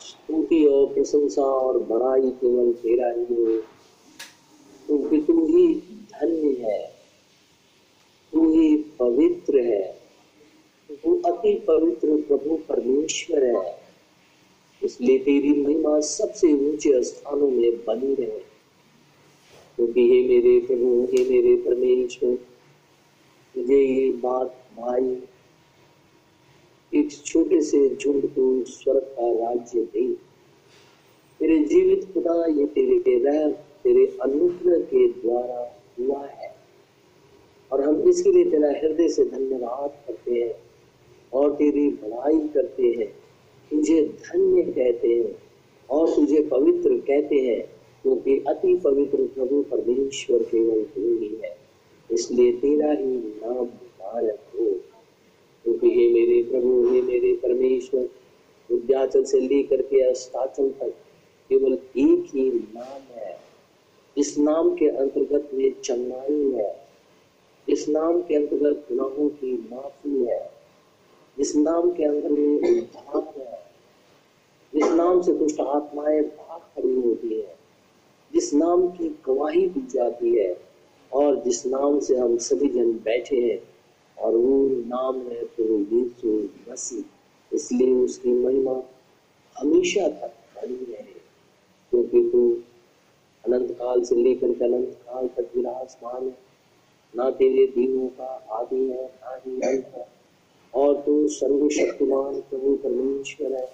स्तुति और प्रशंसा और बड़ाई केवल तेरा ही हो। क्योंकि तू ही धन्य है। तू ही पवित्र है। तू अति पवित्र प्रभु परमेश्वर है। इसलिए तेरी महिमा सबसे ऊँचे स्थानों में बनी रहे। क्योंकि हे मेरे प्रभु, हे मेरे परमेश्वर, मुझे ये बात भाई एक छोटे से झुंड को स्वर्ग का राज्य दे। तेरे जीवित खुदा ये तेरे के रह तेरे अनुग्रह के द्वारा हुआ है। और हम इसके लिए तेरा हृदय से धन्यवाद करते हैं और तेरी बड़ाई करते हैं। तुझे धन्य कहते हैं और तुझे पवित्र कहते हैं, क्योंकि अति पवित्र प्रभु परमेश्वर केवल तू ही है। इसलिए तेरा ही नाम मुबारक हो। क्योंकि हे मेरे प्रभु, हे मेरे परमेश्वर विद्याचल से लेकर के अस्ताचल तक केवल एक ही नाम है। इस नाम के अंतर्गत में चंगाई है। इस नाम के अंतर्गत गुनाहों की माफ़ी है। इस नाम के अंदर में उद्धार है। जिस नाम से दुष्ट आत्माएँ भाग खड़ी होती है। जिस नाम की गवाही दी जाती है और जिस नाम से हम सभी जन बैठे हैं और वो नाम है प्रभु यीशु मसीह इसलिए उसकी महिमा हमेशा तक बनी रहे। क्योंकि तू अनंत काल से लेकर के अनंत काल तक विराजमान है। ना तेरे दिनों का आदि है, ना ही अंत है। और तू सर्वशक्तिमान प्रभु परमेश्वर है।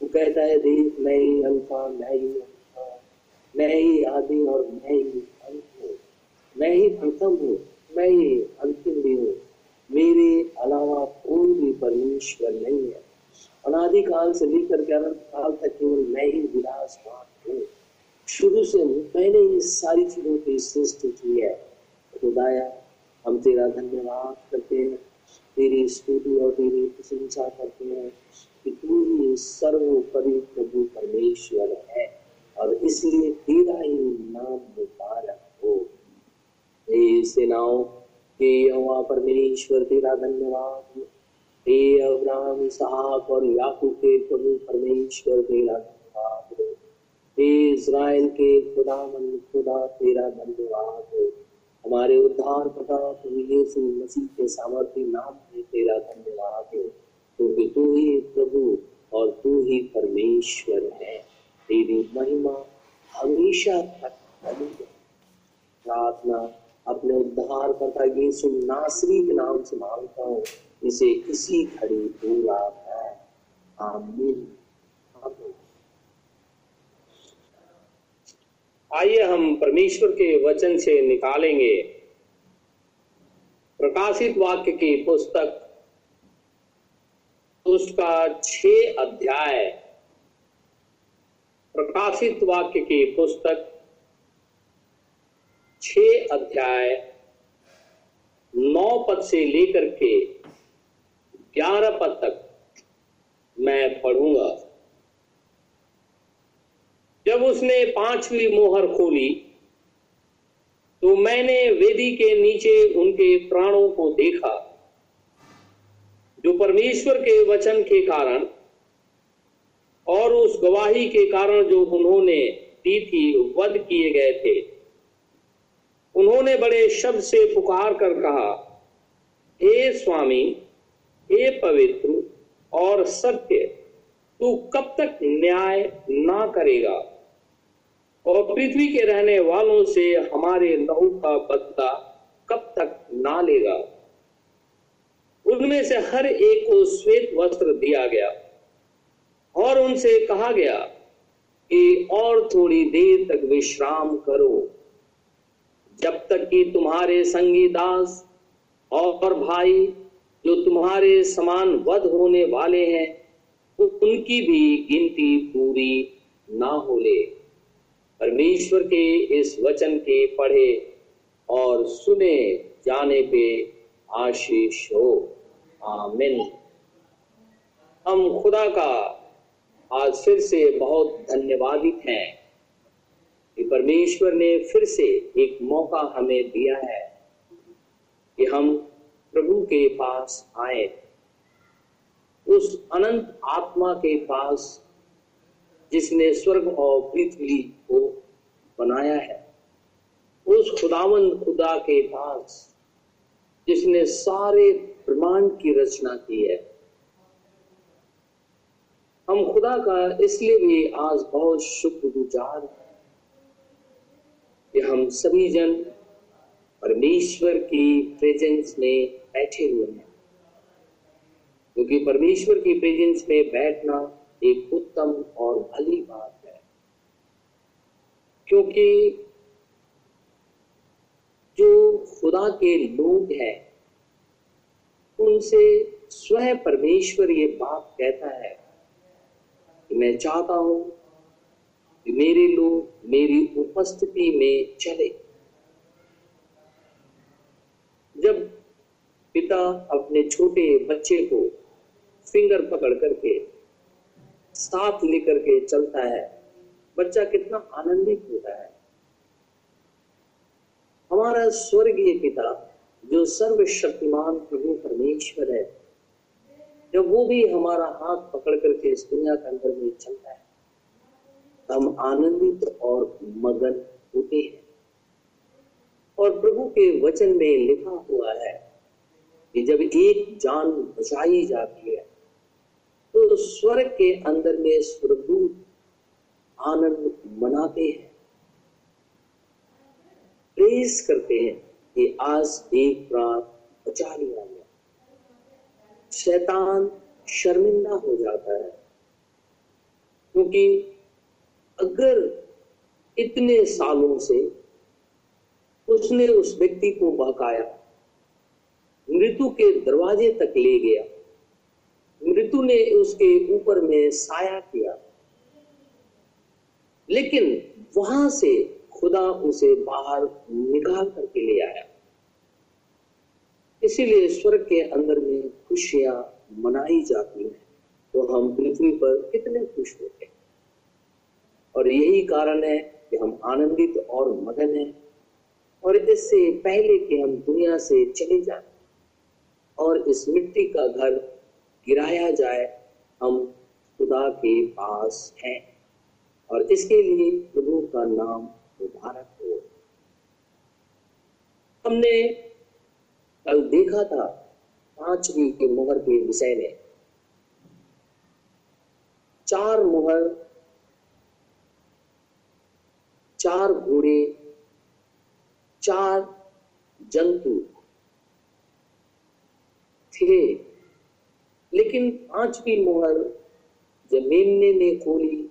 तू कहता है, देख, मैं ही अल्फ़ा, मैं ही अल्फ़ा, मैं ही आदि और मैं ही अंत हूँ। मैं ही प्रथम हूँ, मैं ही अंतिम भी हूँ। मेरे अलावा कोई भी परमेश्वर नहीं है। अनादि काल से लेकर के अनंत काल तक केवल मैं ही विराजमान हूँ। शुरू से मैंने इस सारी चीज़ों की सृष्टि की है। खुदाया, हम तेरा धन्यवाद करते हैं। तेरी स्तुति और तेरी प्रशंसा करते हैं कि तू ही सर्वोपरि प्रभु परमेश्वर है और इसलिए तेरा ही नाम मुबारक हो। सेनाओं हे यहोवा परमेश्वर, तेरा धन्यवाद। हे अब्राहम, इसहाक और याकूब के प्रभु परमेश्वर, तेरा धन्यवाद। हे इज़राइल के खुदा मन खुदा तेरा धन्यवाद। हमारे उद्धार पता प्रभु यीशु मसीह के सामर्थ्य नाम में तेरा धन्यवाद। हो क्योंकि तू ही प्रभु और तू ही परमेश्वर है। तेरी महिमा हमेशा तक प्रार्थना अपने उद्धार करता यीशु नासरी के नाम से माँगता हूँ, इसे इसी घड़ी पूरा है। आमीन। आइए हम परमेश्वर के वचन से निकालेंगे। प्रकाशित वाक्य की पुस्तक उसका छ अध्याय। प्रकाशित वाक्य की पुस्तक छ अध्याय नौ पद से लेकर के ग्यारह पद तक मैं पढ़ूँगा। जब उसने पांचवी मोहर खोली तो मैंने वेदी के नीचे उनके प्राणों को देखा, जो परमेश्वर के वचन के कारण और उस गवाही के कारण जो उन्होंने दी थी, वध किए गए थे। उन्होंने बड़े शब्द से पुकार कर कहा, हे स्वामी, हे पवित्र और सत्य, तू कब तक न्याय ना करेगा? और पृथ्वी के रहने वालों से हमारे लहू का बदला कब तक ना लेगा? उनमें से हर एक को श्वेत वस्त्र दिया गया और उनसे कहा गया कि और थोड़ी देर तक विश्राम करो। जब तक कि तुम्हारे संगी दास और भाई जो तुम्हारे समान वध होने वाले हैं, उनकी भी गिनती पूरी ना हो ले। परमेश्वर के इस वचन के पढ़े और सुने जाने पे आशीष हो। आमिन। हम खुदा का आज फिर से बहुत धन्यवादित हैं। कि परमेश्वर ने फिर से एक मौका हमें दिया है कि हम प्रभु के पास आए। उस अनंत आत्मा के पास जिसने स्वर्ग और पृथ्वी को बनाया है, उस खुदावन खुदा के पास जिसने सारे ब्रह्मांड की रचना की है। हम खुदा का इसलिए भी आज बहुत शुक्रगुजार कि हम सभी जन परमेश्वर की प्रेजेंस में बैठे हुए हैं। क्योंकि परमेश्वर की प्रेजेंस में बैठना एक उत्तम और भली बात है। क्योंकि जो खुदा के लोग हैं, उनसे स्वयं परमेश्वर ये बात कहता है कि मैं चाहता हूँ मेरे लोग मेरी उपस्थिति में चले। जब पिता अपने छोटे बच्चे को फिंगर पकड़ करके साथ लेकर के चलता है, बच्चा कितना आनंदित होता है। हमारा स्वर्गीय पिता, जो सर्वशक्तिमान प्रभु परमेश्वर है, जब वो भी हमारा हाथ पकड़ करके इस दुनिया के अंदर में चलता है हम आनंदित और मगन होते हैं। और प्रभु के वचन में लिखा हुआ है कि जब एक जान बचाई जाती है तो स्वर्ग के अंदर में स्वर्गदूत आनंद मनाते हैं। प्रेस करते हैं कि आज एक प्राण बचा लिया गया शैतान शर्मिंदा हो जाता है, क्योंकि अगर इतने सालों से उसने उस व्यक्ति को बहकाया मृत्यु के दरवाजे तक ले गया, मृत्यु ने उसके ऊपर में साया किया, लेकिन वहाँ से खुदा उसे बाहर निकाल करके ले आया। इसीलिए स्वर्ग के अंदर में खुशियाँ मनाई जाती हैं। तो हम पृथ्वी पर कितने खुश होते हैं? और यही कारण है कि हम आनंदित और मगन हैं और इससे पहले कि हम दुनिया से चले जाए और इस मिट्टी का घर गिराया जाए, हम खुदा के पास हैं और इसके लिए प्रभु का नाम मुबारक हो। हमने कल देखा था पांचवी के मुहर के विषय में। चार मुहर चार घोड़े, चार जंतु थे। लेकिन पांचवी मोहर जब मेमने ने खोली।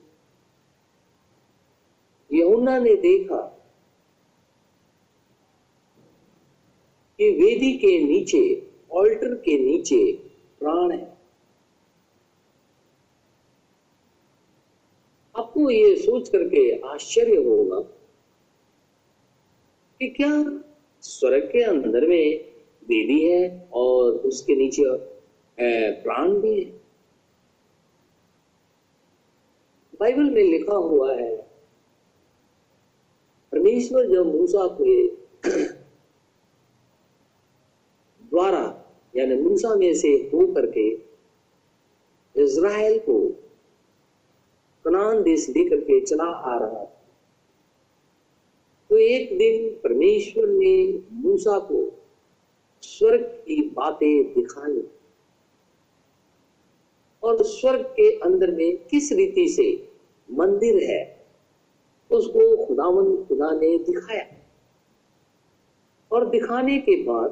यमुना ने देखा कि वेदी के नीचे, ऑल्टर के नीचे प्राण है। आपको ये सोच करके आश्चर्य होगा कि क्या स्वर्ग के अंदर में वेदी है और उसके नीचे प्राण भी है? बाइबल में लिखा हुआ है, परमेश्वर जब मूसा के द्वारा, यानी मूसा में से हो करके इज़राइल को कनान देश लेकर के चला आ रहा था। तो एक दिन परमेश्वर ने मूसा को स्वर्ग की बातें दिखाई और स्वर्ग के अंदर में किस रीति से मंदिर है, उसको खुदावन खुदा ने दिखाया। और दिखाने के बाद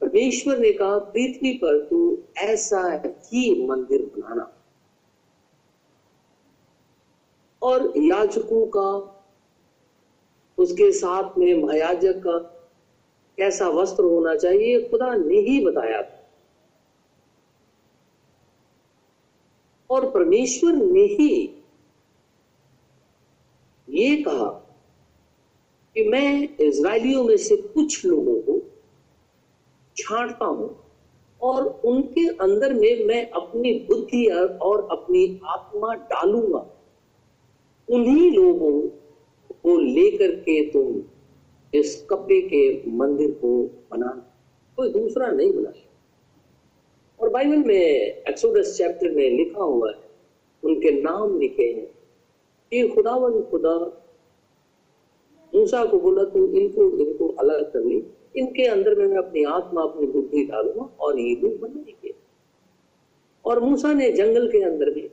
परमेश्वर ने कहा, पृथ्वी पर तू ऐसा ही मंदिर बनाना। और याजकों का, उसके साथ में महायाजक का कैसा वस्त्र होना चाहिए खुदा ने ही बताया और परमेश्वर ने ही ये कहा कि मैं इसराइलियों में से कुछ लोगों को छांटता हूँ और उनके अंदर में मैं अपनी बुद्धि और अपनी आत्मा डालूँगा। उन्हीं लोगों को लेकर के तुम इस कपड़े के मंदिर को बना कोई दूसरा नहीं बना और बाइबल में एक्सोडस चैप्टर में लिखा हुआ है, उनके नाम लिखे हैं कि खुदावन खुदा, मूसा को बोला, तुम इनको इनको अलग कर ली। इनके अंदर में मैं अपनी आत्मा, अपनी बुद्धि डालूँगा और ये लोग बनाएँगे और मूसा ने जंगल के अंदर में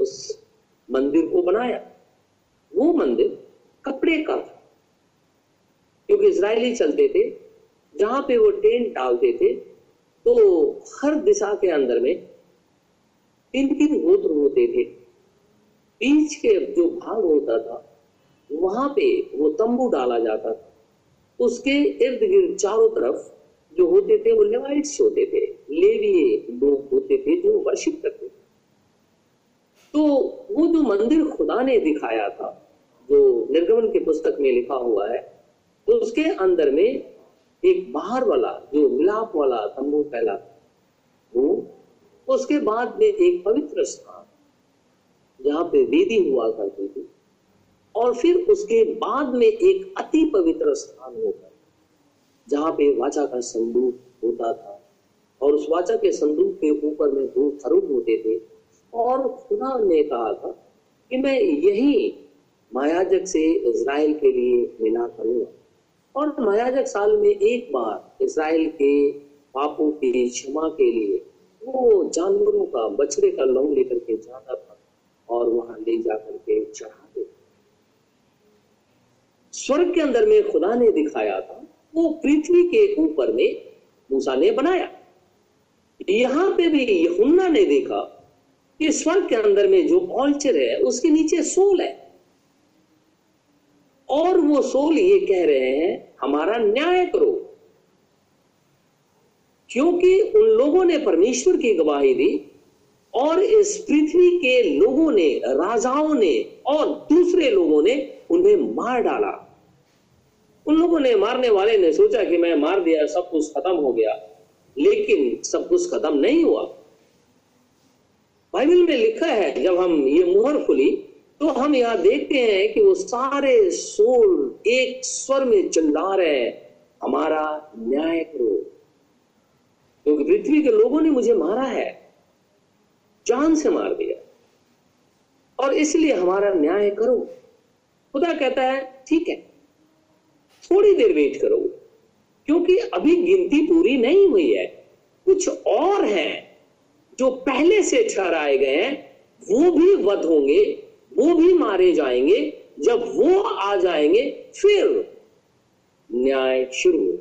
उस मंदिर को बनाया। वो मंदिर कपड़े का था। क्योंकि इसराइली चलते थे, जहाँ पे वो टेंट डालते थे तो हर दिशा के अंदर में तीन तीन गोत्र होते थे। बीच के जो भाग होता था, वहाँ पे वो तंबू डाला जाता था। उसके इर्द गिर्द चारों तरफ़ जो होते थे, वो लेवाइट्स होते थे। लेविए लोग होते थे जो वर्शिप करते थे। तो वो जो मंदिर खुदा ने दिखाया था, जो निर्गमन की पुस्तक में लिखा हुआ है तो उसके अंदर में एक बाहर वाला, जो मिलाप वाला तंबू फैला वो उसके बाद में एक पवित्र स्थान, जहाँ पे वेदी हुआ करती थी, और फिर उसके बाद में एक अति पवित्र स्थान होगा जहाँ पे वाचा का संदूक होता था, और उस वाचा के संदूक के ऊपर में दो खरुब होते थे और खुदा ने कहा था कि मैं यही मायाजक से इज़राइल के लिए मिला करूँगा। और मायाजक साल में एक बार इसराइल के पापों की क्षमा के लिए वो जानवरों का बछड़े का लौंग लेकर के जाता था और वहाँ ले जाकर के चढ़ा चढ़ाते स्वर्ग के अंदर में खुदा ने दिखाया था, वो पृथ्वी के ऊपर में मूसा ने बनाया। यहाँ पे भी यहुन्ना ने देखा कि स्वर्ग के अंदर में जो ऑल्चर है, उसके नीचे सोल है। और वो सोल ये कह रहे हैं, हमारा न्याय करो। क्योंकि उन लोगों ने परमेश्वर की गवाही दी, और इस पृथ्वी के लोगों ने, राजाओं ने, और दूसरे लोगों ने उन्हें मार डाला। उन लोगों ने मारने वाले ने सोचा कि मैं मार दिया, सब कुछ खत्म हो गया। लेकिन सब कुछ खत्म नहीं हुआ। बाइबल में लिखा है, जब हम ये मुहर खुली तो हम यहाँ देखते हैं कि वो सारे सोल एक स्वर में चिल्ला रहे हैं, हमारा न्याय करो। क्योंकि तो पृथ्वी के लोगों ने मुझे मारा है, जान से मार दिया। और इसलिए हमारा न्याय करो। खुदा कहता है, ठीक है, थोड़ी देर वेट करो, क्योंकि अभी गिनती पूरी नहीं हुई है, कुछ और है। जो पहले से ठहराए गए हैं, वो भी वध होंगे, वो भी मारे जाएँगे। जब वो आ जाएँगे, फिर न्याय शुरू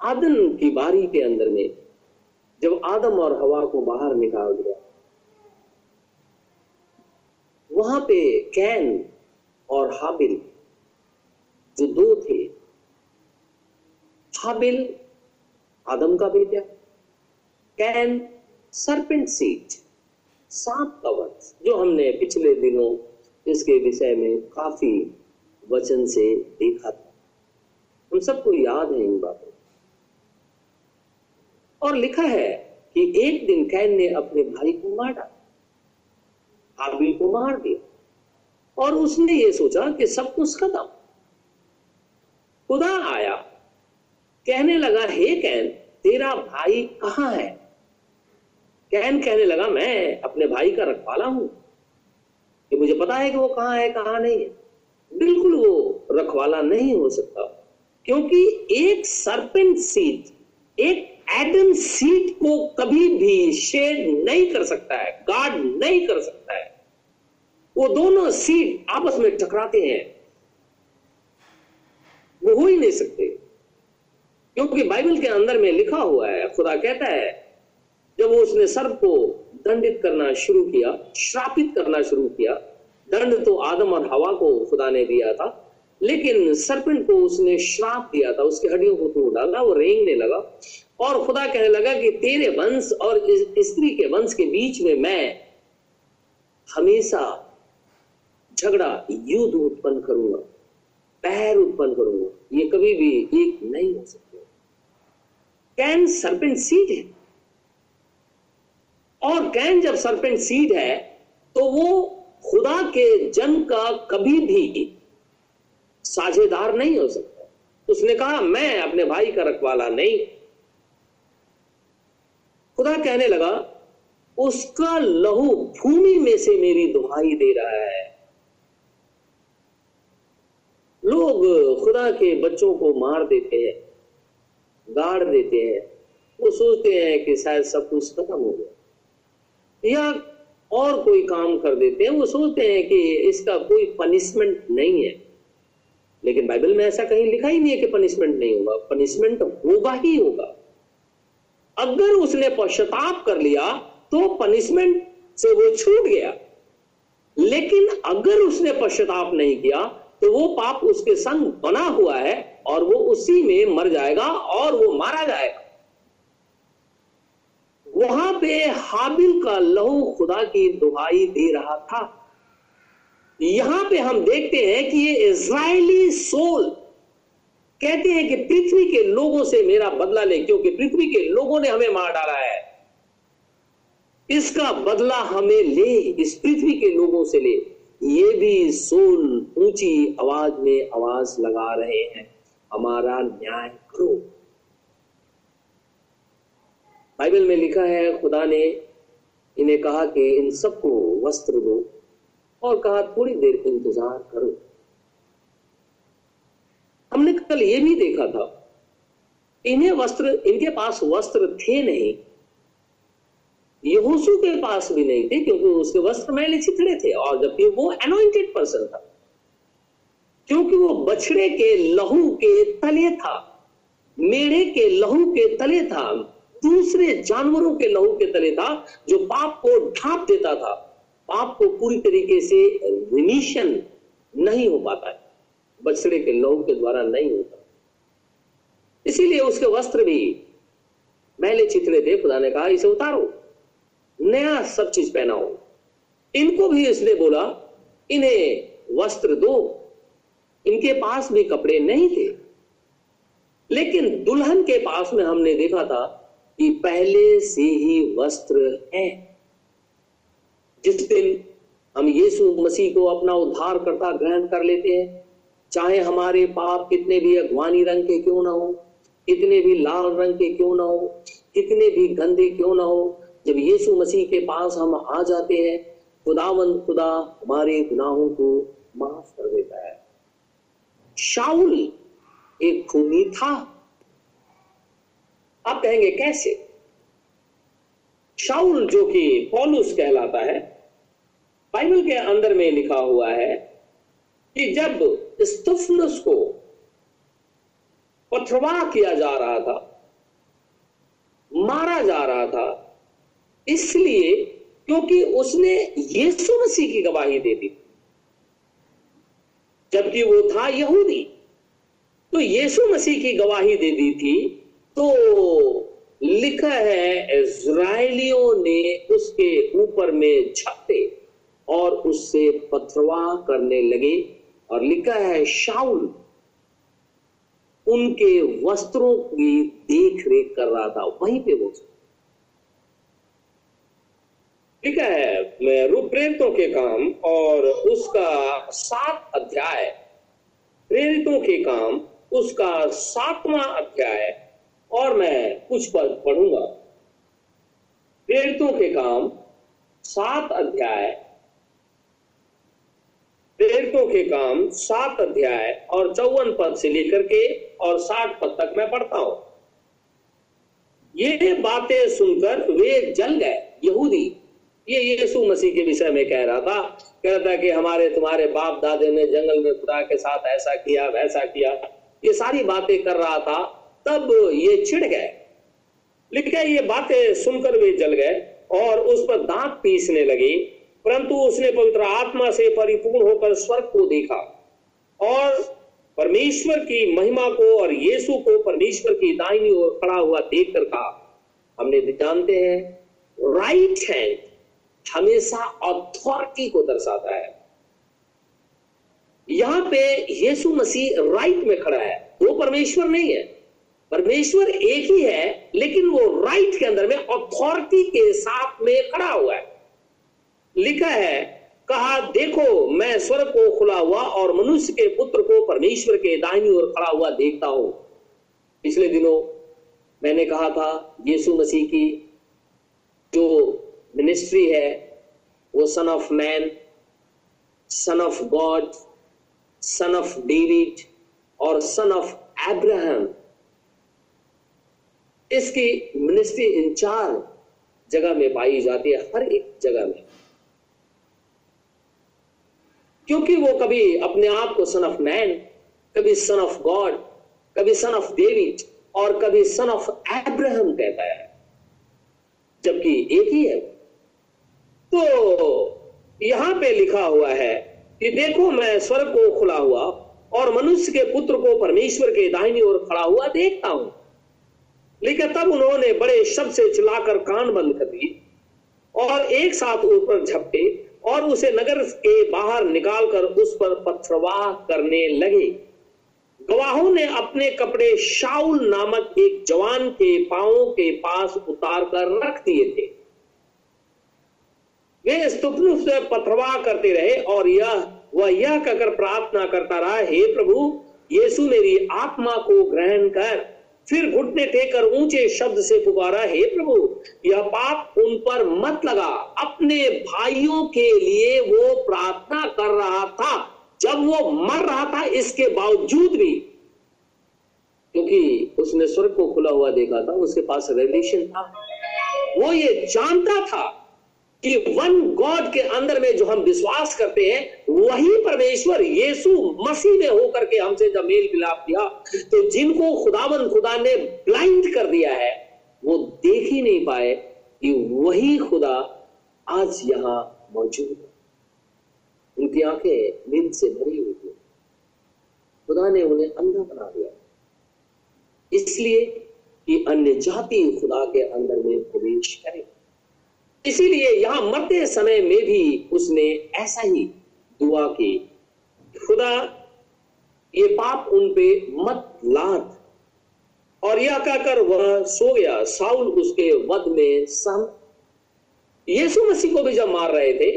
आदम की बारी के अंदर में, जब आदम और हवा को बाहर निकाल दिया, वहाँ पे कैन और हाबिल, जो दो थे, हाबिल आदम का बेटा, कैन सरपेंट सीट, सांप का वंश जो हमने पिछले दिनों इसके विषय में काफ़ी वचन से देखा था। हम सबको याद है इन बातों और लिखा है कि एक दिन कैन ने अपने भाई को मार हाबिल को मार दिया, और उसने ये सोचा कि सब कुछ खत्म। खुदा आया कहने लगा, हे कैन, तेरा भाई कहाँ है? कैन कहने लगा, मैं अपने भाई का रखवाला हूँ। कि मुझे पता है कि वो कहाँ है, कहाँ नहीं है। बिल्कुल वो रखवाला नहीं हो सकता, क्योंकि एक सरपेंट सीट एक एडम सीट को कभी भी शेड नहीं कर सकता है गार्ड नहीं कर सकता है। वो दोनों सीट आपस में टकराते हैं। वो हो ही नहीं सकते। क्योंकि बाइबल के अंदर में लिखा हुआ है, खुदा कहता है, जब वो उसने सर्प को दंडित करना शुरू किया, श्रापित करना शुरू किया, दंड तो आदम और हवा को खुदा ने दिया था, लेकिन सरपेंट को उसने श्राप दिया था, उसकी हड्डियों को तोड़ डाला, वो रेंगने लगा, और खुदा कहने लगा कि तेरे वंश और स्त्री के वंश के बीच में मैं हमेशा झगड़ा, युद्ध उत्पन्न करूँगा, पैर उत्पन्न करूँगा, ये कभी भी एक नहीं हो सकते। कैन सरपेंट सीड है। और कैन जब सरपेंट सीड है तो वो खुदा के जन का कभी भी साझेदार नहीं हो सकता। उसने कहा, मैं अपने भाई का रखवाला नहीं खुदा कहने लगा, उसका लहू भूमि में से मेरी दुहाई दे रहा है। लोग खुदा के बच्चों को मार देते हैं। गाड़ देते हैं। वो सोचते हैं कि शायद सब कुछ खत्म हो गया। या और कोई काम कर देते हैं। वो सोचते हैं कि इसका कोई पनिशमेंट नहीं है। लेकिन बाइबल में ऐसा कहीं लिखा ही नहीं है कि पनिशमेंट नहीं होगा। पनिशमेंट होगा ही होगा। अगर उसने पश्चाताप कर लिया तो पनिशमेंट से वो छूट गया। लेकिन अगर उसने पश्चाताप नहीं किया तो वो पाप उसके संग बना हुआ है और वो उसी में मर जाएगा और वो मारा जाएगा। वहाँ पे हाबिल का लहू खुदा की दुहाई दे रहा था। यहाँ पे हम देखते हैं कि ये इज़राइली सोल कहते हैं कि पृथ्वी के लोगों से मेरा बदला ले, क्योंकि पृथ्वी के लोगों ने हमें मार डाला है। इसका बदला हमें ले, इस पृथ्वी के लोगों से ले। ये भी सोल ऊँची आवाज़ में आवाज़ लगा रहे हैं। हमारा न्याय करो। बाइबल में लिखा है, खुदा ने इन्हें कहा कि इन सबको वस्त्र दो और कहा, थोड़ी देर इंतज़ार करो। हमने कल ये भी देखा था इन्हें वस्त्र, इनके पास वस्त्र थे नहीं। यहोसू के पास भी नहीं थे, क्योंकि उसके वस्त्र मैले चिथड़े थे, और जबकि वो अनोइंटेड पर्सन था। क्योंकि वो बछड़े के लहू के तले था, मेढ़े के लहू के तले था, दूसरे जानवरों के लहू के तले था, जो पाप को ढांप देता था। पाप को पूरी तरीके से रिमिशन नहीं हो पाता है। बछड़े के लहू के द्वारा नहीं होता। इसीलिए उसके वस्त्र भी मैले चिथड़े थे, खुदा ने कहा, इसे उतारो। नया सब चीज़ पहनाओ। इनको भी इसने बोला, इन्हें वस्त्र दो। इनके पास भी कपड़े नहीं थे। लेकिन दुल्हन के पास में हमने देखा था कि पहले से ही वस्त्र है। जिस दिन हम यीशु मसीह को अपना उद्धार करता ग्रहण कर लेते हैं, चाहे हमारे पाप कितने भी अगवानी रंग के क्यों ना हो, कितने भी लाल रंग के क्यों ना हो, कितने भी गंदे क्यों ना हो जब यीशु मसीह के पास हम आ जाते हैं खुदावंद खुदा हमारे गुनाहों को माफ़ कर देता है। शाउल एक खूनी था। आप कहेंगे, कैसे? शाउल जो कि पॉलुस कहलाता है, बाइबल के अंदर में लिखा हुआ है कि जब स्तुफनस को पथरवाह किया जा रहा था, मारा जा रहा था इसलिए क्योंकि उसने यीशु मसीह की गवाही दे दी। जबकि वो था यहूदी तो यीशु मसीह की गवाही दे दी थी तो लिखा है, इज़राइलियों ने उसके ऊपर में छपते और उससे पथरवाह करने लगे और लिखा है शाउल उनके वस्त्रों की देख रेख कर रहा था। वहीं पे वो लिखा है रूपरेतों के काम और उसका सात अध्याय, प्रेरितों के काम, उसका सातवां अध्याय और मैं कुछ पद पढ़ूँगा। प्रेरितों के काम, सात अध्याय। प्रेरितों के काम, सात अध्याय और चौवन पद से लेकर के और साठ पद तक मैं पढ़ता हूँ। ये बातें सुनकर वे जल गए, यहूदी। ये यीशु मसीह के विषय में कह रहा था। कह रहा था कि हमारे, तुम्हारे बाप दादे ने जंगल में खुदा के साथ ऐसा किया, वैसा किया। ये सारी बातें कर रहा था। तब ये चिढ़ गए। लिखे ये बातें सुनकर वे जल गए और उस पर दांत पीसने लगी। परंतु उसने पवित्र आत्मा से परिपूर्ण होकर स्वर्ग को देखा और परमेश्वर की महिमा को और यीशु को परमेश्वर की दाहिनी ओर खड़ा हुआ देखकर कहा, हमने जानते हैं राइट हैंड हमेशा अथॉरिटी को दर्शाता है। यहाँ पे यीशु मसीह राइट में खड़ा है। वो परमेश्वर नहीं है। परमेश्वर एक ही है, लेकिन वो राइट के अंदर में अथॉरिटी के साथ में खड़ा हुआ है। लिखा है, कहा, देखो, मैं स्वर्ग को खुला हुआ और मनुष्य के पुत्र को परमेश्वर के दाहिनी ओर खड़ा हुआ देखता हूँ। पिछले दिनों मैंने कहा था, यीशु मसीह की जो मिनिस्ट्री है, वो son of man son of God son of David और सन ऑफ़ एब्राहम इसकी मिनिस्ट्री इन चार जगह में पाई जाती है, हर एक जगह में। क्योंकि वो कभी अपने आप को सन ऑफ़ मैन कभी सन ऑफ़ गॉड कभी सन ऑफ़ डेविड और कभी सन ऑफ़ एब्राहम कहता है। जबकि एक ही है। तो यहाँ पे लिखा हुआ है कि देखो मैं स्वर्ग को खुला हुआ और मनुष्य के पुत्र को परमेश्वर के दाहिनी ओर खड़ा हुआ देखता हूँ। लेकिन तब उन्होंने बड़े शब्द से चिल्लाकर कान बंद कर दिए और एक साथ ऊपर झपटे और उसे नगर के बाहर निकालकर उस पर पथरवाह करने लगे। गवाहों ने अपने कपड़े शाउल नामक एक जवान के पांवों के पास उतार कर रख दिए थे। वे स्तुपनु से पथरवाह करते रहे और यह, वह यह कहकर प्रार्थना करता रहा, हे प्रभु, यीशु मेरी आत्मा को ग्रहण कर। फिर घुटने टेकर ऊँचे शब्द से पुकारा, हे प्रभु, यह पाप उन पर मत लगा। अपने भाइयों के लिए वो प्रार्थना कर रहा था। जब वो मर रहा था, इसके बावजूद भी। क्योंकि उसने स्वर्ग को खुला हुआ देखा था, उसके पास रेवलेशन था। वो ये जानता था कि वन गॉड के अंदर में जो हम विश्वास करते हैं, वही परमेश्वर यीशु मसीह में होकर के हमसे जब मेल मिलाप किया तो जिनको खुदावन खुदा ने ब्लाइंड कर दिया है, वो देख ही नहीं पाए कि वही खुदा आज यहाँ मौजूद है। उनकी आँखें नींद से भरी हुई थी। खुदा ने उन्हें अंधा बना दिया। इसलिए कि अन्य जाति खुदा के अंदर में प्रवेश करें। इसीलिए यहाँ मरते समय में भी उसने ऐसा ही दुआ की, खुदा, ये पाप उन पे मत लाद। और यह कहकर वह सो गया। साउल उसके वध में सम। यीशु मसीह को भी जब मार रहे थे,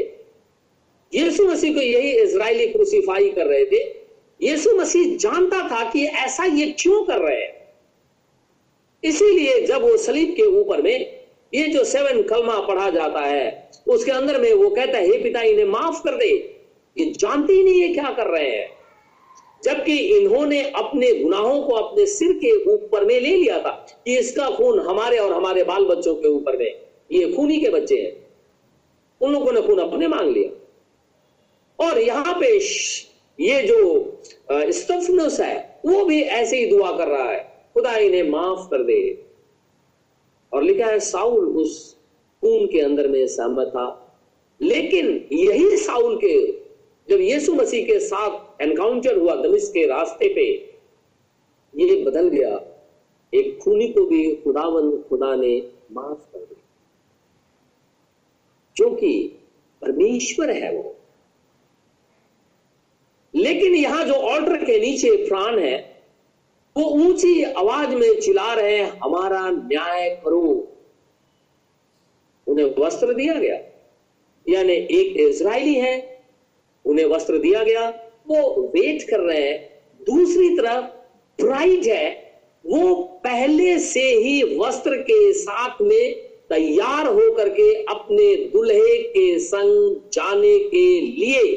यीशु मसीह को यही इज़राइली क्रूसीफाई कर रहे थे, यीशु मसीह जानता था कि ऐसा ये क्यों कर रहे हैं। इसीलिए जब वो सलीब के ऊपर में ये जो सेवन कलमा पढ़ा जाता है, उसके अंदर में वो कहता है, हे पिता इन्हें माफ़ कर दे। ये जानते ही नहीं है क्या कर रहे हैं। जबकि इन्होंने अपने गुनाहों को अपने सिर के ऊपर में ले लिया था कि इसका खून हमारे और हमारे बाल बच्चों के ऊपर में ये खूनी के बच्चे हैं। उन लोगों ने खून अपने मांग लिया। और यहाँ पे ये जो स्टफनस है, वो भी ऐसे ही दुआ कर रहा है, खुदा इन्हें माफ़ कर दे। और लिखा है, साउल उस खून के अंदर में सहमत था। लेकिन यही साउल के, जब यीशु मसीह के साथ एनकाउंटर हुआ दमिश के रास्ते पे, ये बदल गया। एक खूनी को भी खुदावन, खुदा ने माफ़ कर दिया। क्योंकि परमेश्वर है वो। लेकिन यहाँ जो ऑर्डर के नीचे प्राण है वो ऊँची आवाज़ में चिल्ला रहे हैं, हमारा न्याय करो। उन्हें वस्त्र दिया गया। यानी एक इज़राइली है, उन्हें वस्त्र दिया गया। वो वेट कर रहे हैं। दूसरी तरफ़ ब्राइड है। वो पहले से ही वस्त्र के साथ में तैयार होकर के अपने दुल्हे के संग जाने के लिए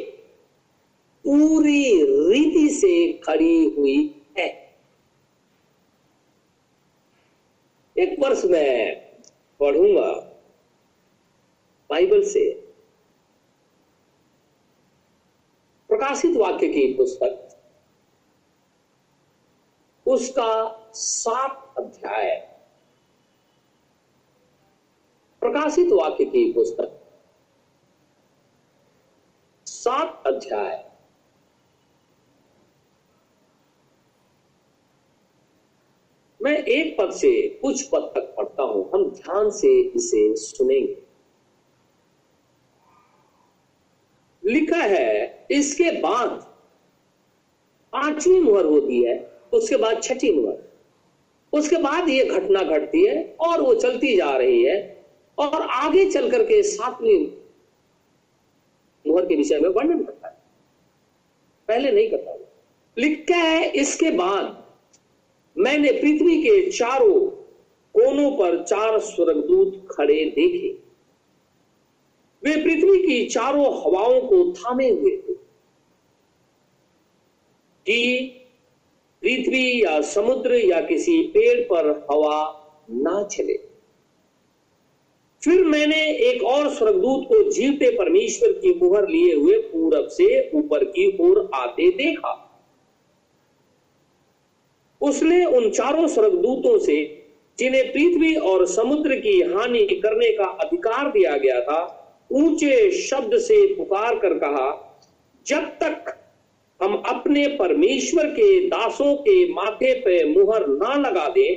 पूरी रीति से खड़ी हुई है। एक वर्ष मैं पढ़ूँगा बाइबल से। प्रकाशित वाक्य की पुस्तक, उसका सात अध्याय। प्रकाशित वाक्य की पुस्तक, सात अध्याय। मैं एक पद से कुछ पद तक पढ़ता हूँ। हम ध्यान से इसे सुनेंगे। लिखा है, इसके बाद पांचवी मुहर होती है, उसके बाद छठी मुहर। उसके बाद ये घटना घटती है और वो चलती जा रही है और आगे चल करके सातवीं मुहर के विषय में वर्णन करता है। पहले नहीं करता लिखा है, इसके बाद मैंने पृथ्वी के चारों कोनों पर चार स्वर्गदूत खड़े देखे। वे पृथ्वी की चारों हवाओं को थामे हुए थे। कि पृथ्वी या समुद्र या किसी पेड़ पर हवा ना चले। फिर मैंने एक और स्वर्गदूत को जीवते परमेश्वर की मुहर लिए हुए पूरब से ऊपर की ओर आते देखा। उसने उन चारों स्वर्गदूतों से, जिन्हें पृथ्वी और समुद्र की हानि करने का अधिकार दिया गया था, ऊँचे शब्द से पुकार कर कहा, जब तक हम अपने परमेश्वर के दासों के माथे पे मुहर ना लगा दें,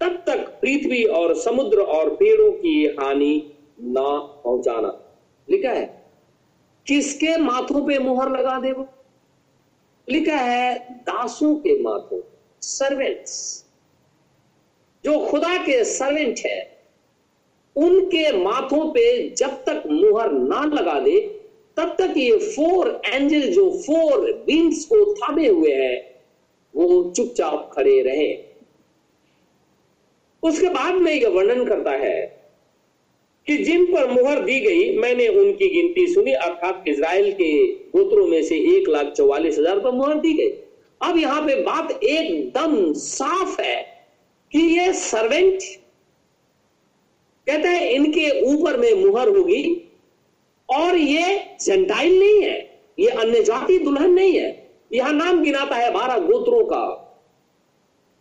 तब तक पृथ्वी और समुद्र और पेड़ों की हानि ना पहुंचाना। लिखा है। किसके माथों पे मुहर लगा दे वो? लिखा है, दासों के माथों सर्वेंट्स जो खुदा के सर्वेंट है, उनके माथों पे जब तक मुहर ना लगा दे, तब तक ये फोर एंजल जो फोर विंग्स को थामे हुए हैं, वो चुपचाप खड़े रहे। उसके बाद में यह वर्णन करता है कि जिन पर मुहर दी गई, मैंने उनकी गिनती सुनी, अर्थात इसराइल के गोत्रों में से एक लाख चौवालीस हज़ार पर मुहर दी गई। अब यहाँ पे बात एकदम साफ़ है कि ये सर्वेंट कहते हैं इनके ऊपर में मुहर होगी और ये जेंटाइल नहीं है, ये अन्य जाति दुल्हन नहीं है। यहाँ नाम गिनाता है बारह गोत्रों का,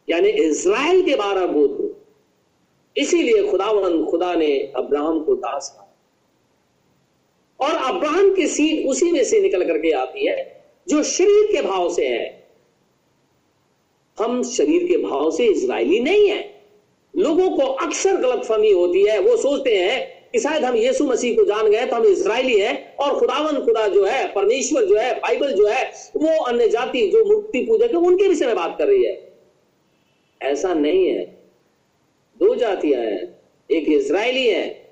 यानी इसराइल के बारह गोत्र। इसीलिए खुदावन खुदा ने अब्राहम को दास कहा। और अब्राहम की सीट उसी में से निकल करके आती है, जो शरीर के भाव से है। हम शरीर के भाव से इसराइली नहीं है। लोगों को अक्सर गलतफहमी होती है। वो सोचते हैं कि शायद हम यीशु मसीह को जान गए तो हम इसराइली हैं और खुदावन खुदा जो है, परमेश्वर जो है, बाइबल जो है, वो अन्य जाति जो मुक्ति पूजक है, उनके विषय में बात कर रही है। ऐसा नहीं है। दो जातियाँ हैं। एक इसराइली है।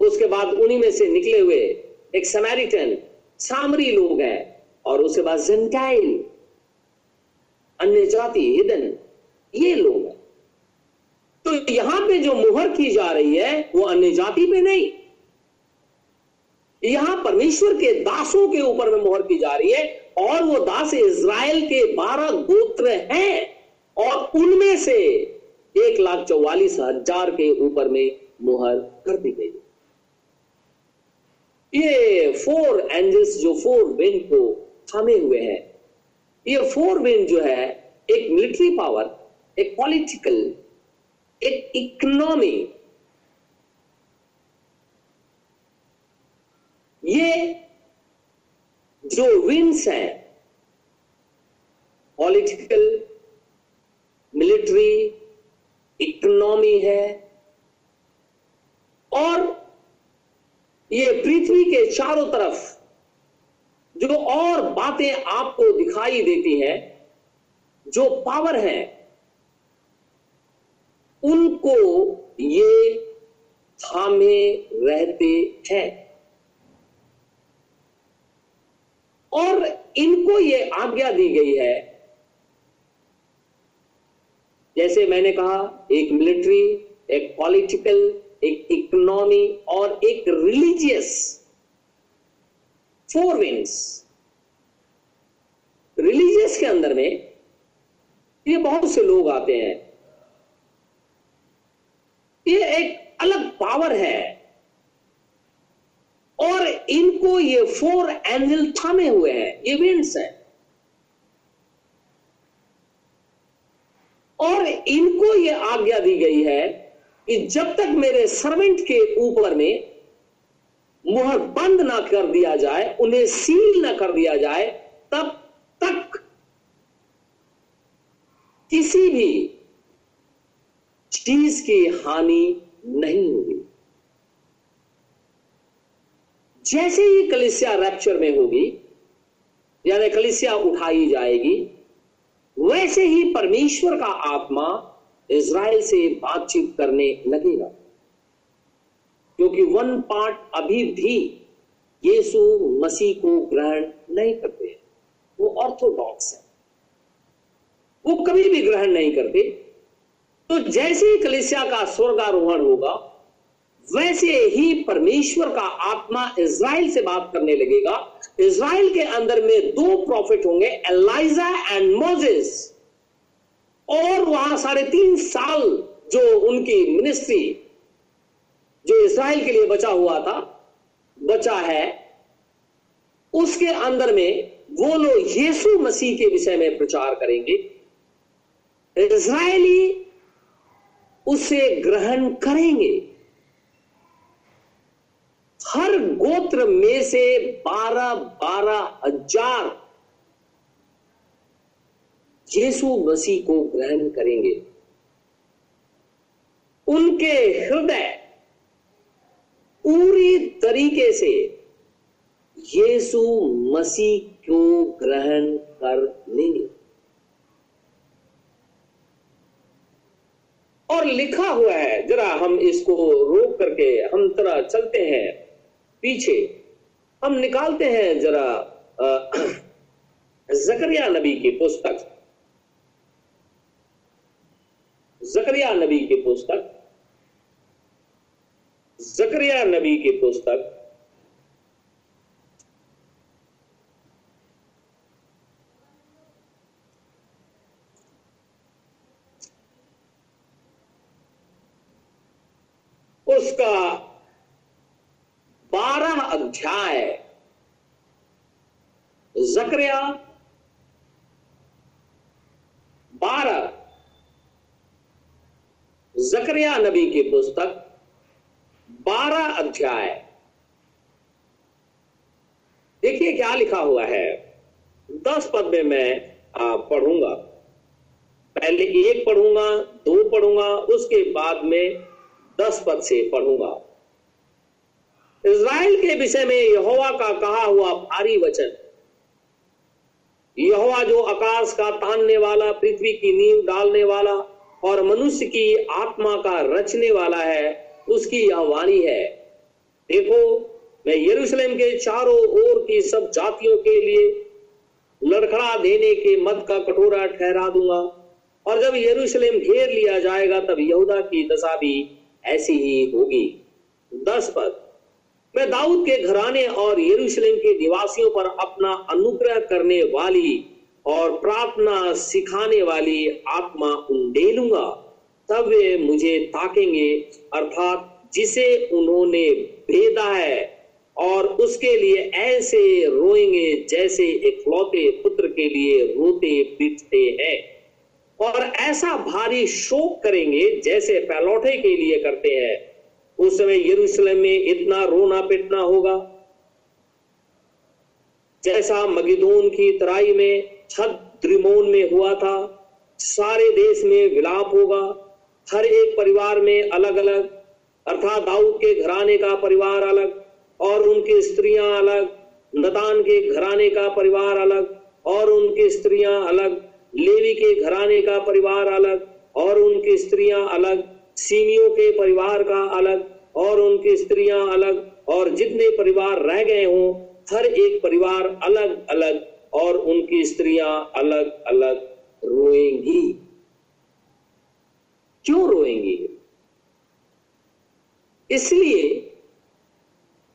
उसके बाद उन्हीं में से निकले हुए एक समैरिटन सामरी लोग हैं और उसके बाद जेंटाइल अन्य जाति हिदन, ये लोग हैं। तो यहाँ पे जो मुहर की जा रही है, वो अन्य जाति पे नहीं। यहाँ परमेश्वर के दासों के ऊपर में मुहर की जा रही है, और वो दास इज़राइल के बारह गोत्र हैं, और उनमें से एक लाख चौवालीस हज़ार के ऊपर में मुहर कर दी गई ये फोर एंजल्स जो फोर विंड को थामे हुए हैं ये फोर विंड जो है, एक मिलिट्री पावर, एक पॉलिटिकल, एक इकोनॉमी। ये जो विंड्स हैं पॉलिटिकल मिलिट्री इकोनॉमी है, और ये पृथ्वी के चारों तरफ़ जो और बातें आपको दिखाई देती हैं, जो पावर है, उनको ये थामे रहते हैं। और इनको ये आज्ञा दी गई है। जैसे मैंने कहा, एक मिलिट्री, एक पॉलिटिकल, एक इकोनॉमी और एक रिलीजियस फोर विंग्स रिलीजियस के अंदर में, ये बहुत से लोग आते हैं। ये एक अलग पावर है। और इनको ये फोर एंजल थामे हुए हैं। ये विंड्स हैं। और इनको यह आज्ञा दी गई है कि जब तक मेरे सर्वेंट के ऊपर में मुहर बंद ना कर दिया जाए, उन्हें सील ना कर दिया जाए, तब तक किसी भी चीज़ की हानि नहीं होगी। जैसे ही कलिसिया रैप्चर में होगी, यानी कलिसिया उठाई जाएगी, वैसे ही परमेश्वर का आत्मा इज़राइल से बातचीत करने लगेगा। क्योंकि वन पार्ट अभी भी यीशु मसीह को ग्रहण नहीं करते वो ऑर्थोडॉक्स है। वो कभी भी ग्रहण नहीं करते। तो जैसे ही कलिसिया का स्वर्गारोहण होगा, वैसे ही परमेश्वर का आत्मा इज़राइल से बात करने लगेगा। इज़राइल के अंदर में दो प्रॉफिट होंगे एलाइजा एंड मोजेस और वहाँ साढ़े तीन साल जो उनकी मिनिस्ट्री जो इज़राइल के लिए बचा हुआ था, बचा है, उसके अंदर में वो लोग यीशु मसीह के विषय में प्रचार करेंगे। इसराइली उसे ग्रहण करेंगे। हर गोत्र में से बारह बारह हज़ार यीशु मसीह को ग्रहण करेंगे। उनके हृदय पूरी तरीके से यीशु मसीह को ग्रहण कर लेंगे? और लिखा हुआ है, जरा हम इसको रोक करके हम तरह चलते हैं पीछे। हम निकालते हैं जरा जकरिया नबी की पुस्तक। जकरिया नबी की पुस्तक। जकरिया नबी की पुस्तक। उसका बारह अध्याय जकरिया बारह जकरिया नबी की पुस्तक। बारह अध्याय। देखिए क्या लिखा हुआ है। दस पद में मैं पढ़ूँगा। पहले एक पढ़ूँगा, दो पढ़ूँगा, उसके बाद में दस पद से पढ़ूँगा। इज़राइल के विषय में यहोवा का कहा हुआ भारी वचन, यहोवा जो आकाश का तानने वाला, पृथ्वी की नींव डालने वाला और मनुष्य की आत्मा का रचने वाला है उसकी यह वाणी है। देखो, मैं यरूशलेम के चारों ओर की सब जातियों के लिए लड़खड़ा देने के मत का कटोरा ठहरा दूँगा। और जब यरूशलेम घेर लिया जाएगा, तब यहूदा की दशा भी ऐसी ही होगी। दस पद। मैं दाऊद के घराने और यरूशलेम के निवासियों पर अपना अनुग्रह करने वाली और प्रार्थना सिखाने वाली आत्मा उंडेलूँगा। तब वे मुझे ताकेंगे, अर्थात जिसे उन्होंने भेदा है, और उसके लिए ऐसे रोएँगे जैसे इकलौते पुत्र के लिए रोते पीटते हैं। और ऐसा भारी शोक करेंगे जैसे पैलौठे के लिए करते हैं। उस समय यरूशलेम में इतना रोना पिटना होगा। जैसा मगिदोन की तराई में छत द्रिमोन में हुआ था, सारे देश में विलाप होगा। हर एक परिवार में अलग अलग अर्थात दाऊद के घराने का परिवार अलग और उनकी स्त्रियाँ अलग, नतान के घराने का परिवार अलग और उनकी स्त्रियाँ अलग, लेवी के घराने का परिवार अलग और उनकी स्त्रियाँ अलग सीमियों के परिवार का अलग और उनकी स्त्रियाँ अलग और जितने परिवार रह गए हों, हर एक परिवार अलग अलग और उनकी स्त्रियाँ अलग अलग रोएँगी। क्यों रोएँगी? इसलिए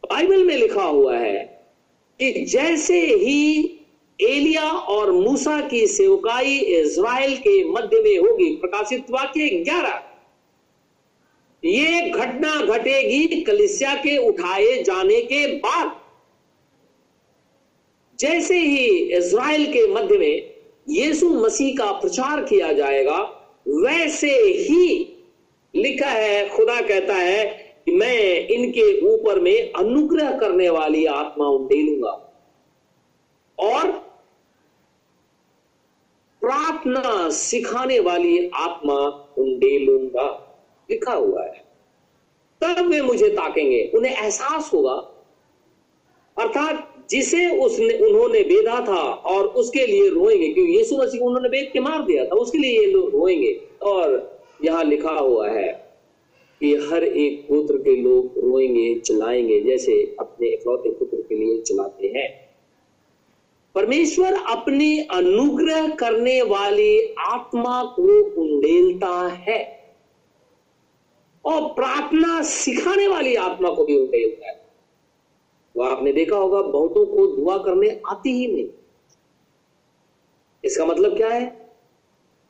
बाइबल में लिखा हुआ है कि जैसे ही एलिया और मूसा की सेवकाई इज़राइल के मध्य में होगी, प्रकाशित वाक्य ग्यारह, ये घटना घटेगी कलिसिया के उठाए जाने के बाद। जैसे ही इज़राइल के मध्य में यीशु मसीह का प्रचार किया जाएगा वैसे ही लिखा है, खुदा कहता है कि मैं इनके ऊपर में अनुग्रह करने वाली आत्मा उंडेलूँगा और प्रार्थना सिखाने वाली आत्मा उंडेलूँगा लिखा हुआ है। तब वे मुझे ताकेंगे। उन्हें एहसास होगा। अर्थात जिसे उसने, उन्होंने बेदा था और उसके लिए रोएँगे, क्योंकि यीशु मसीह उन्होंने बेद के मार दिया था, उसके लिए ये लोग रोएँगे। और यहाँ लिखा हुआ है कि हर एक पुत्र के लोग रोएँगे चलाएँगे जैसे अपने इकलौते पुत्र के लिए चलाते हैं। परमेश्वर अपने अनुग्रह करने वाली आत्मा को उंडेलता है और प्रार्थना सिखाने वाली आत्मा को भी उंडेलता है। वो आपने देखा होगा, बहुतों को दुआ करने आती ही नहीं। इसका मतलब क्या है?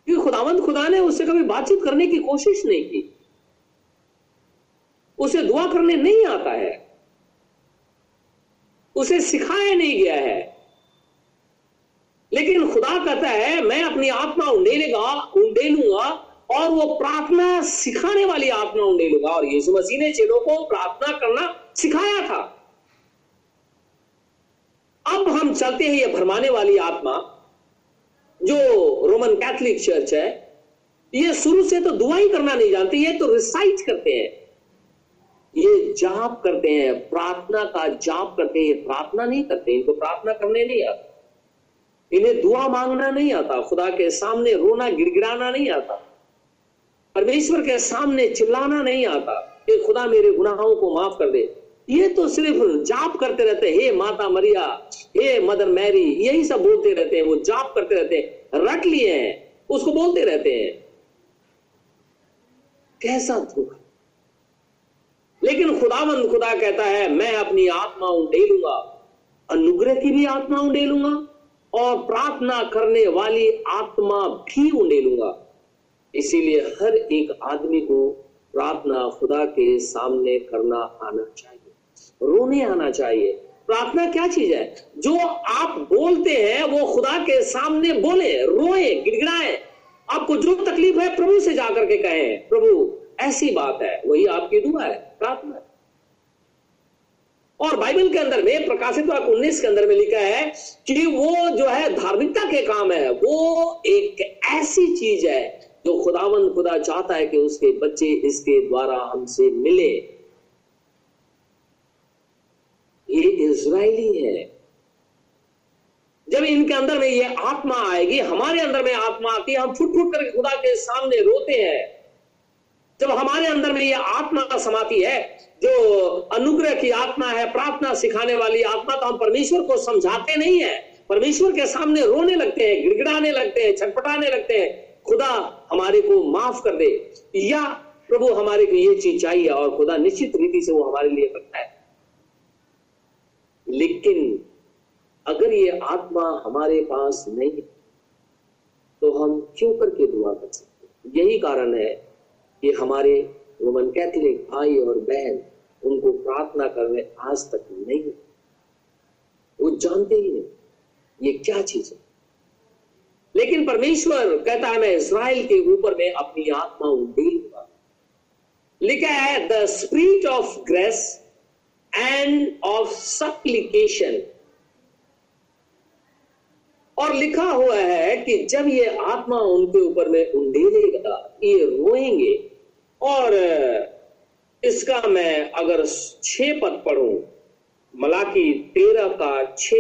कि खुदावंत खुदा ने उससे कभी बातचीत करने की कोशिश नहीं की। उसे दुआ करने नहीं आता है। उसे सिखाया नहीं गया है। लेकिन खुदा कहता है, मैं अपनी आत्मा उंडेलेगा उंडेलूँगा और वो प्रार्थना सिखाने वाली आत्मा उंडेलूँगा और यीशु मसीह ने चेलों को प्रार्थना करना सिखाया था अब हम चलते हैं ये भरमाने वाली आत्मा, जो रोमन कैथोलिक चर्च है। ये शुरू से तो दुआ ही करना नहीं जानते, ये तो रिसाइट करते हैं। ये जाप करते हैं, प्रार्थना का जाप करते हैं प्रार्थना नहीं करते, इनको प्रार्थना करने नहीं आता। इन्हें दुआ मांगना नहीं आता, खुदा के सामने रोना, गिड़गिड़ाना नहीं आता। परमेश्वर के सामने चिल्लाना नहीं आता कि खुदा मेरे गुनाहों को माफ़ कर दे। ये तो सिर्फ़ जाप करते रहते हैं। हे माता मरिया, हे मदर मैरी, यही सब बोलते रहते हैं। वो जाप करते रहते हैं। रट लिए हैं। उसको बोलते रहते हैं। कैसा धोखा। लेकिन खुदावंद खुदा कहता है, मैं अपनी आत्मा उंडेलूँगा। अनुग्रह की भी आत्मा उंडेलूँगा और प्रार्थना करने वाली आत्मा भी उंडेलूँगा। इसीलिए हर एक आदमी को प्रार्थना खुदा के सामने करना आना चाहिए। रोने आना चाहिए। प्रार्थना क्या चीज़ है? जो आप बोलते हैं, वो खुदा के सामने बोले, रोए, गिड़गिड़ाए। आपको जो तकलीफ़ है, प्रभु से जाकर के कहें, प्रभु, ऐसी बात है, वही आपकी दुआ है, प्रार्थना और बाइबल के अंदर में, प्रकाशित उन्नीस के अंदर में लिखा है कि वो जो है, धार्मिकता के काम है, वो एक ऐसी चीज़ है जो खुदावन खुदा चाहता है कि उसके बच्चे इसके द्वारा हमसे मिले। ये इज़राइली है। जब इनके अंदर में ये आत्मा आएगी, हमारे अंदर में आत्मा आती है, हम फुट फुट करके खुदा के सामने रोते हैं। जब हमारे अंदर में ये आत्मा समाती है, जो अनुग्रह की आत्मा है, प्रार्थना सिखाने वाली आत्मा तो हम परमेश्वर को समझाते नहीं है। परमेश्वर के सामने रोने लगते हैं, गिड़गिड़ाने लगते हैं, छटपटाने लगते हैं। खुदा हमारे को माफ़ कर दे। या प्रभु हमारे को ये चीज़ चाहिए और खुदा निश्चित रीति से वो हमारे लिए करता है। लेकिन अगर ये आत्मा हमारे पास नहीं है तो हम क्यों करके दुआ कर सकते यही कारण है कि हमारे रोमन कैथोलिक भाई और बहन उनको प्रार्थना करने आज तक नहीं वो जानते ही नहीं ये क्या चीज़ है। लेकिन परमेश्वर कहता है, मैं इसराइल के ऊपर में अपनी आत्मा उंडेलूँगा। लिखा है the spirit of grace and of supplication और लिखा हुआ है कि जब ये आत्मा उनके ऊपर में उंडेलेगा ये रोएँगे, और इसका मैं अगर छह पद पढ़ू, मलाकी तेरह का छ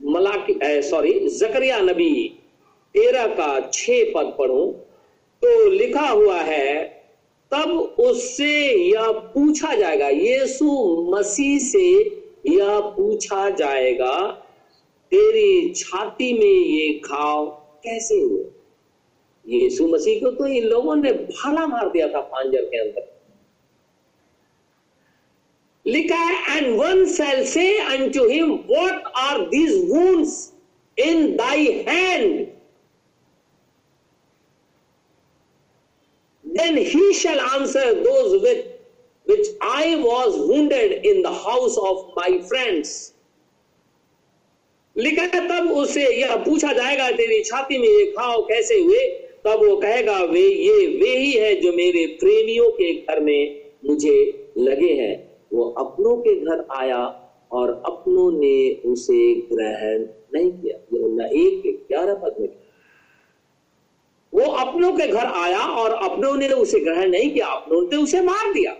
मलाकी सॉरी जकरिया नबी तेरह का छ पद पढ़ू तो लिखा हुआ है तब उससे यह पूछा जाएगा, यीशु मसीह से यह पूछा जाएगा, तेरी छाती में ये घाव कैसे हुए? यीशु मसीह को तो इन लोगों ने भाला मार दिया था पांजर के अंदर। लिखा है and one shall say to him what are these wounds in thy hand then he shall answer those with, which I was wounded in the house of my friends. लिखा तब उसे यह पूछा जाएगा, तेरी छाती में ये घाव कैसे हुए? तब वो कहेगा, वे, ये वे ही है जो मेरे प्रेमियों के घर में मुझे लगे हैं। वो अपनों के घर आया और अपनों ने उसे ग्रहण नहीं किया। एक ग्यारह पद में वो अपनों के घर आया और अपनों ने उसे ग्रहण नहीं किया। अपनों ने उसे मार दिया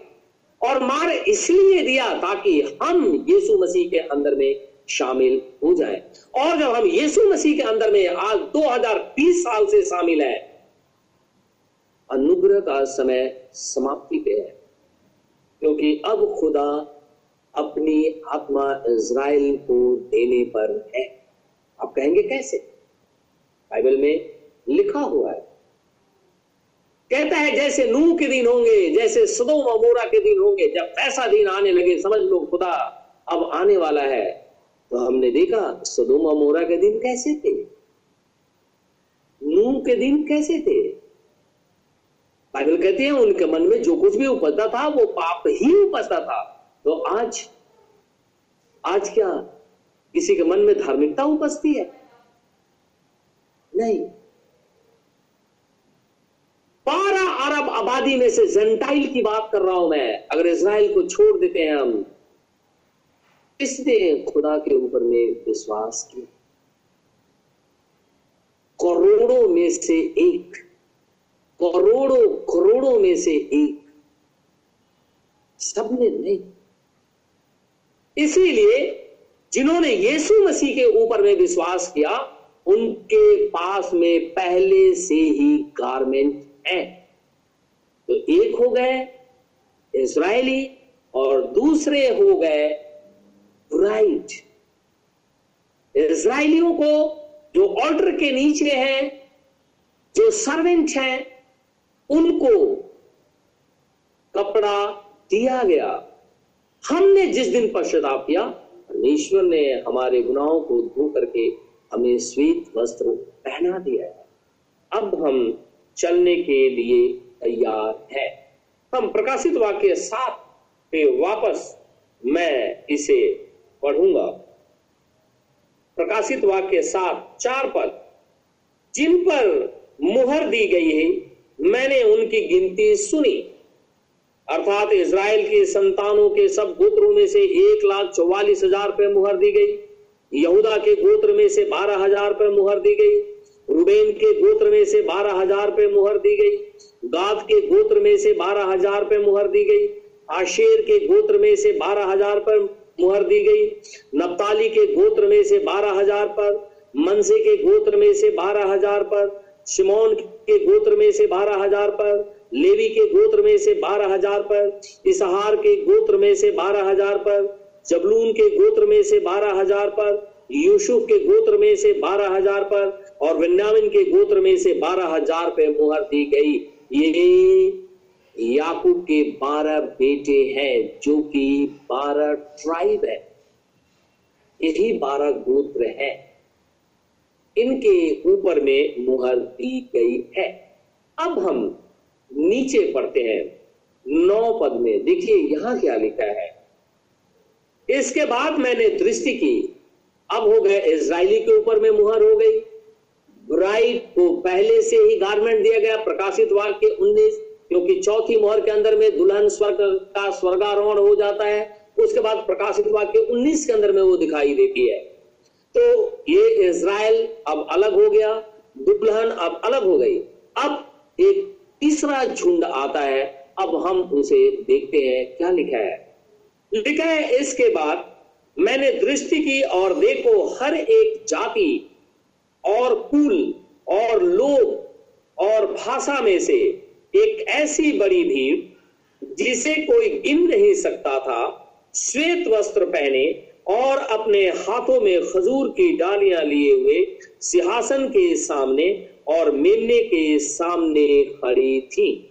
और मार इसलिए दिया ताकि हम यीशु मसीह के अंदर में शामिल हो जाए। और जब हम यीशु मसीह के अंदर में आज 2020 साल से शामिल है, अनुग्रह का समय समाप्ति पे है। क्योंकि अब खुदा अपनी आत्मा इज़राइल को देने पर है। आप कहेंगे कैसे? बाइबल में लिखा हुआ है। कहता है, जैसे नूह के दिन होंगे, जैसे सदोम अमोरा के दिन होंगे, जब ऐसा दिन आने लगे, समझ लो खुदा, अब आने वाला है। तो हमने देखा, सदोम अमोरा के दिन कैसे थे? नूह के दिन कैसे थे? बाइबल कहते हैं, उनके मन में जो कुछ भी उपजता था, वो पाप ही उपजता था। तो आज आज क्या किसी के मन में धार्मिकता उपजती है? नहीं। बारह अरब आबादी में से जेंटाइल की बात कर रहा हूँ मैं। अगर इसराइल को छोड़ देते हैं हम, किसने खुदा के ऊपर में विश्वास किया? करोड़ों में से एक, करोड़ों करोड़ों में से एक, सबने नहीं। इसीलिए जिन्होंने यीशु मसीह के ऊपर में विश्वास किया, उनके पास में पहले से ही गारमेंट है। तो एक हो गए इसराइली और दूसरे हो गए ब्राइट इसराइलियों को जो ऑर्डर के नीचे हैं, जो सर्वेंट हैं, उनको कपड़ा दिया गया। हमने जिस दिन पश्चाताप किया, परमेश्वर ने हमारे गुनाहों को धो करके हमें श्वेत वस्त्र पहना दिया है। अब हम चलने के लिए तैयार है। हम प्रकाशित वाक्य सात पे वापस मैं इसे पढ़ूँगा। प्रकाशित वाक्य सात, चार पद जिन पर मुहर दी गई है, मैंने उनकी गिनती सुनी। अर्थात इज़राइल के संतानों के सब गोत्रों में से एक लाख चौवालीस हज़ार पे मुहर दी गई। यहूदा के गोत्र में से बारह हज़ार पे मुहर दी गई। रुबेन के गोत्र में से बारह हज़ार पे मुहर दी गई गाद के गोत्र में से बारह हज़ार पे मुहर दी गई आशेर के गोत्र में से बारह हज़ार पर मुहर दी गई नप्ताली के गोत्र में से बारह हज़ार पर मनसे के गोत्र में से बारह हज़ार पर शिमोन के गोत्र में से बारह हज़ार पर लेवी के गोत्र में से बारह हज़ार पर इसहार के गोत्र में से बारह हज़ार पर जबलून के गोत्र में से बारह हज़ार पर यूसुफ के गोत्र में से बारह हज़ार पर और विन्यामिन के गोत्र में से बारह हज़ार पे मुहर दी गई। ये याकूब के बारह बेटे हैं, जो कि बारह ट्राइब है। यही बारह गोत्र है। इनके ऊपर में मुहर दी गई है। अब हम नीचे पढ़ते हैं नौ पद में। देखिए, यहाँ क्या लिखा है? इसके बाद मैंने दृष्टि की। अब हो गए इज़राइली के ऊपर में मुहर हो गई। ब्राइड को पहले से ही गारमेंट दिया गया, प्रकाशित वाक्य 19 क्योंकि चौथी मोहर के अंदर में दुल्हन स्वर्ग का स्वर्गारोहण हो जाता है, उसके बाद प्रकाशित वाक्य 19 के अंदर में वो दिखाई देती है। तो ये इज़राइल अब अलग हो गया, दुल्हन अब अलग हो गई। अब एक तीसरा झुंड आता है, अब हम उसे देखते हैं, क्या लिखा है? लिखा है, इसके बाद मैंने दृष्टि की और देखो, हर एक जाति और कुल और लोग और भाषा में से एक ऐसी बड़ी भीड़ जिसे कोई गिन नहीं सकता था, श्वेत वस्त्र पहने और अपने हाथों में खजूर की डालियाँ लिए हुए सिंहासन के सामने और मेमने के सामने खड़ी थी।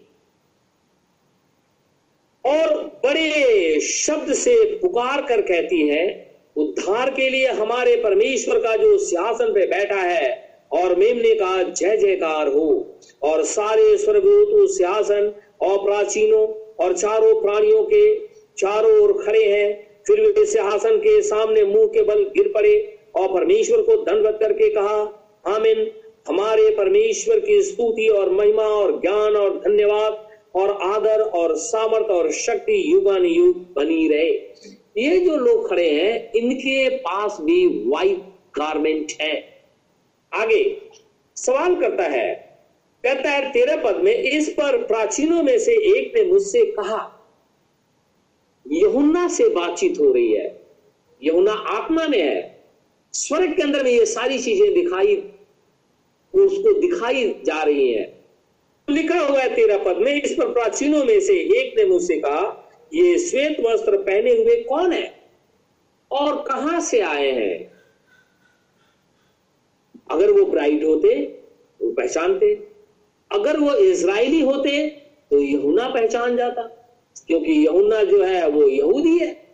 और बड़े शब्द से पुकार कर कहती है उद्धार के लिए हमारे परमेश्वर का जो सिंहासन पे बैठा है, और मेमने का जय जयकार हो। और सारे स्वर्गदूत उस सिंहासन और प्राचीनों और चारों प्राणियों के चारों ओर खड़े हैं। फिर वे सिंहासन के सामने मुँह के बल गिर पड़े और परमेश्वर को दंडवत करके कहा, आमिन। हमारे परमेश्वर की स्तुति और महिमा और ज्ञान और धन्यवाद और आदर और सामर्थ और शक्ति युगान युग बनी रहे। ये जो लोग खड़े हैं, इनके पास भी वाइट गारमेंट है। आगे, सवाल करता है, कहता है, तेरे पद में इस पर प्राचीनों में से एक ने मुझसे कहा, यहुन्ना से बातचीत हो रही है। यहुन्ना आत्मा में है। स्वर्ग के अंदर में ये सारी चीज़ें दिखाई, उसको दिखाई जा रही है। लिखा हुआ है तेरा पद में, इस पर प्राचीनों में से एक ने मुझसे कहा ये श्वेत वस्त्र पहने हुए कौन है? और कहाँ से आए हैं? अगर वो ब्राइट होते वो पहचानते। अगर वो इसराइली होते तो यहुना पहचान जाता। क्योंकि यहुना जो है, वो यहूदी है।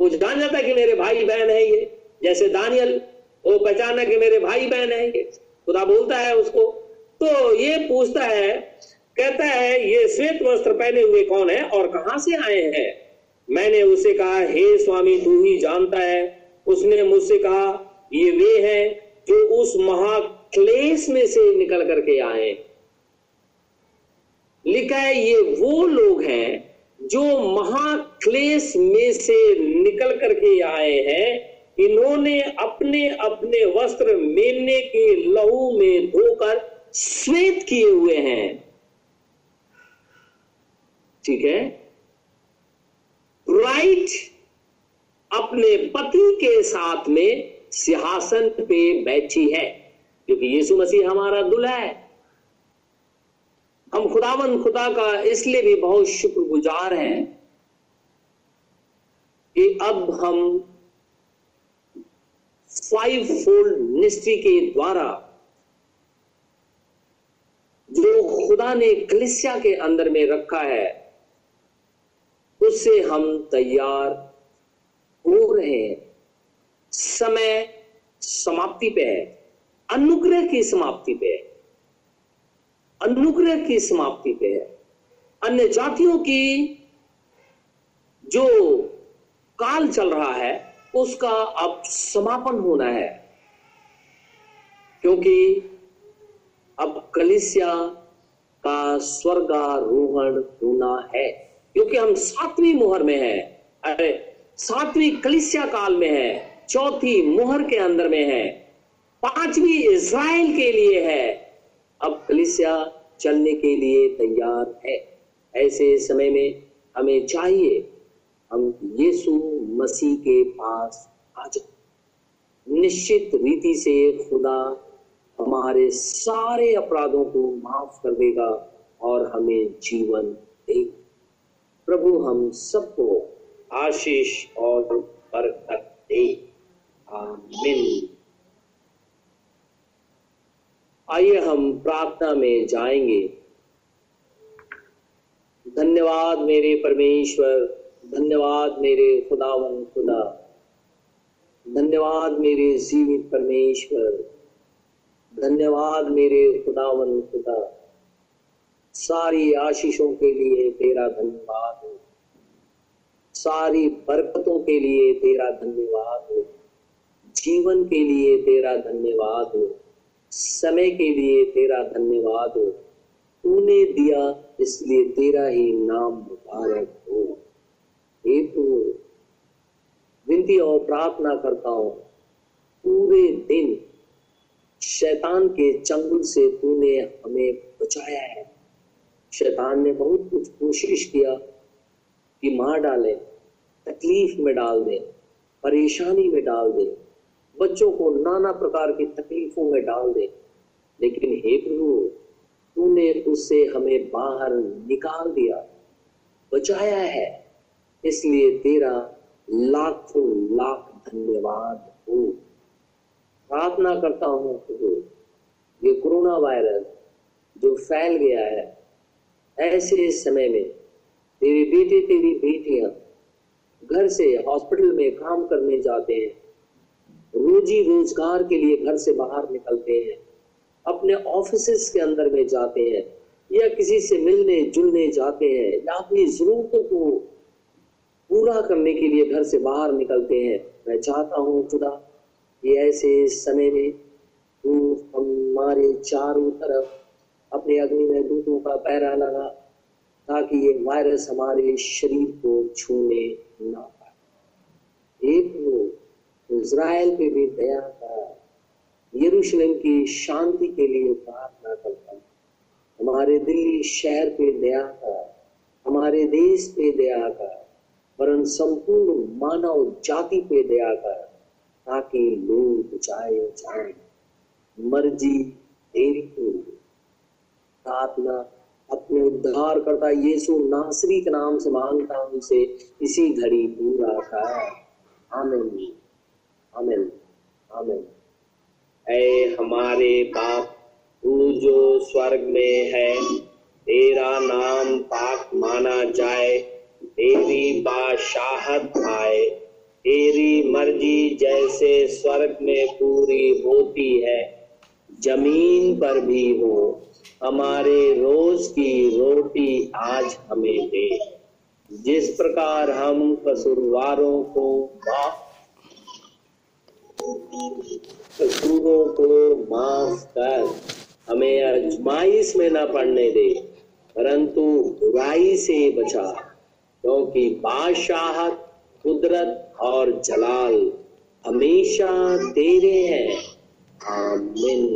वो जान जाता कि मेरे भाई बहन है ये। जैसे दानियल, वो पहचाना कि मेरे भाई बहन है ये। खुदा बोलता है उसको। तो ये पूछता है कहता है, ये श्वेत वस्त्र पहने हुए कौन है और कहाँ से आए हैं? मैंने उसे कहा, हे स्वामी, तू ही जानता है। उसने मुझसे कहा, ये वे हैं जो उस महाक्लेश में से निकल करके आए लिखा है, ये वो लोग हैं जो महाक्लेश में से निकल करके आए हैं। इन्होंने अपने अपने वस्त्र मेलने के लहू में धोकर श्वेत किए हुए हैं। ठीक है? राइट अपने पति के साथ में सिंहासन पे बैठी है। क्योंकि यीशु मसीह हमारा दुल्हा है। हम खुदावन खुदा का इसलिए भी बहुत शुक्रगुजार हैं कि अब हम फाइव फोल्ड मिनिस्ट्री के द्वारा जो खुदा ने कलिसिया के अंदर में रखा है उससे हम तैयार हो रहे हैं। समय समाप्ति पे है। अनुग्रह की समाप्ति पे है। अनुग्रह की समाप्ति पे है। अन्य जातियों की जो काल चल रहा है, उसका अब समापन होना है। क्योंकि अब कलिसिया का स्वर्गारोहण होना है। क्योंकि हम सातवीं मोहर में है। अरे, सातवीं कलिसिया काल में है। चौथी मोहर के अंदर में है। पांचवी इज़राइल के लिए है। अब कलिसिया चलने के लिए तैयार है। ऐसे समय में हमें चाहिए हम यीशु मसीह के पास आ जाए। निश्चित रीति से खुदा हमारे सारे अपराधों को माफ़ कर देगा और हमें जीवन देगा। प्रभु, हम सबको आशीष और बरकत दे। आमीन। आइए हम प्रार्थना में जाएँगे। धन्यवाद मेरे परमेश्वर, धन्यवाद मेरे खुदावन खुदा। धन्यवाद मेरे जीवित परमेश्वर, धन्यवाद मेरे खुदावन खुदा। सारी आशीषों के लिए तेरा धन्यवाद। हो सारी बरकतों के लिए तेरा धन्यवाद। हो जीवन के लिए तेरा धन्यवाद। हो समय के लिए तेरा धन्यवाद। हो तूने दिया, इसलिए तेरा ही नाम मुबारक हो। हे तू, विनती और प्रार्थना करता हूँ, पूरे दिन शैतान के चंगुल से तूने हमें बचाया है। शैतान ने बहुत कुछ कोशिश किया कि मार डाले, तकलीफ़ में डाल दे, परेशानी में डाल दे, बच्चों को नाना प्रकार की तकलीफों में डाल दे। लेकिन हे प्रभु, तूने उससे हमें बाहर निकाल दिया, बचाया है। इसलिए तेरा लाखों लाख धन्यवाद हो। प्रार्थना करता हूँ प्रभु, ये कोरोना वायरस जो फैल गया है ऐसे समय में तेरे बेटे तेरी बेटियाँ घर से हॉस्पिटल में काम करने जाते हैं। रोजी रोज़गार के लिए घर से बाहर निकलते हैं। अपने ऑफ़िस के अंदर में जाते हैं या किसी से मिलने जुलने जाते हैं या अपनी जरूरतों को पूरा करने के लिए घर से बाहर निकलते हैं। मैं चाहता हूँ, खुदा ये ऐसे समय में तू हमारे चारों तरफ़ अपने अग्नि में दूतों का पैरा लगा, ताकि ये वायरस हमारे शरीर को छूने ना पाए। एक वो इज़राइल पे भी दया का, यरूशलेम की शांति के लिए प्रार्थना करता हमारे दिल्ली शहर पे दया का, हमारे देश पे दया का वरन संपूर्ण मानव जाति पे दया का, ताकि लोग बचाए जाए। मर्ज़ी तेरी हो प्रार्थना अपने उद्धार करता यीशु नासरी के नाम से माँगता हूँ से इसी घड़ी पूरा कर आमिन। आमिन। आमिन। ऐ हमारे बाप तू जो स्वर्ग में है, तेरा नाम पाक माना जाए। तेरी बादशाहत आए। तेरी मर्ज़ी जैसे स्वर्ग में पूरी होती है। ज़मीन पर भी हो। हमारे रोज की रोटी आज हमें दे। जिस प्रकार हम कसूरवारों को कसूरों को माफ़ कर हमें अजमाइश में न पड़ने दे, परंतु बुराई से बचा, क्योंकि बादशाहत, कुदरत और जलाल हमेशा तेरे हैं। आमीन।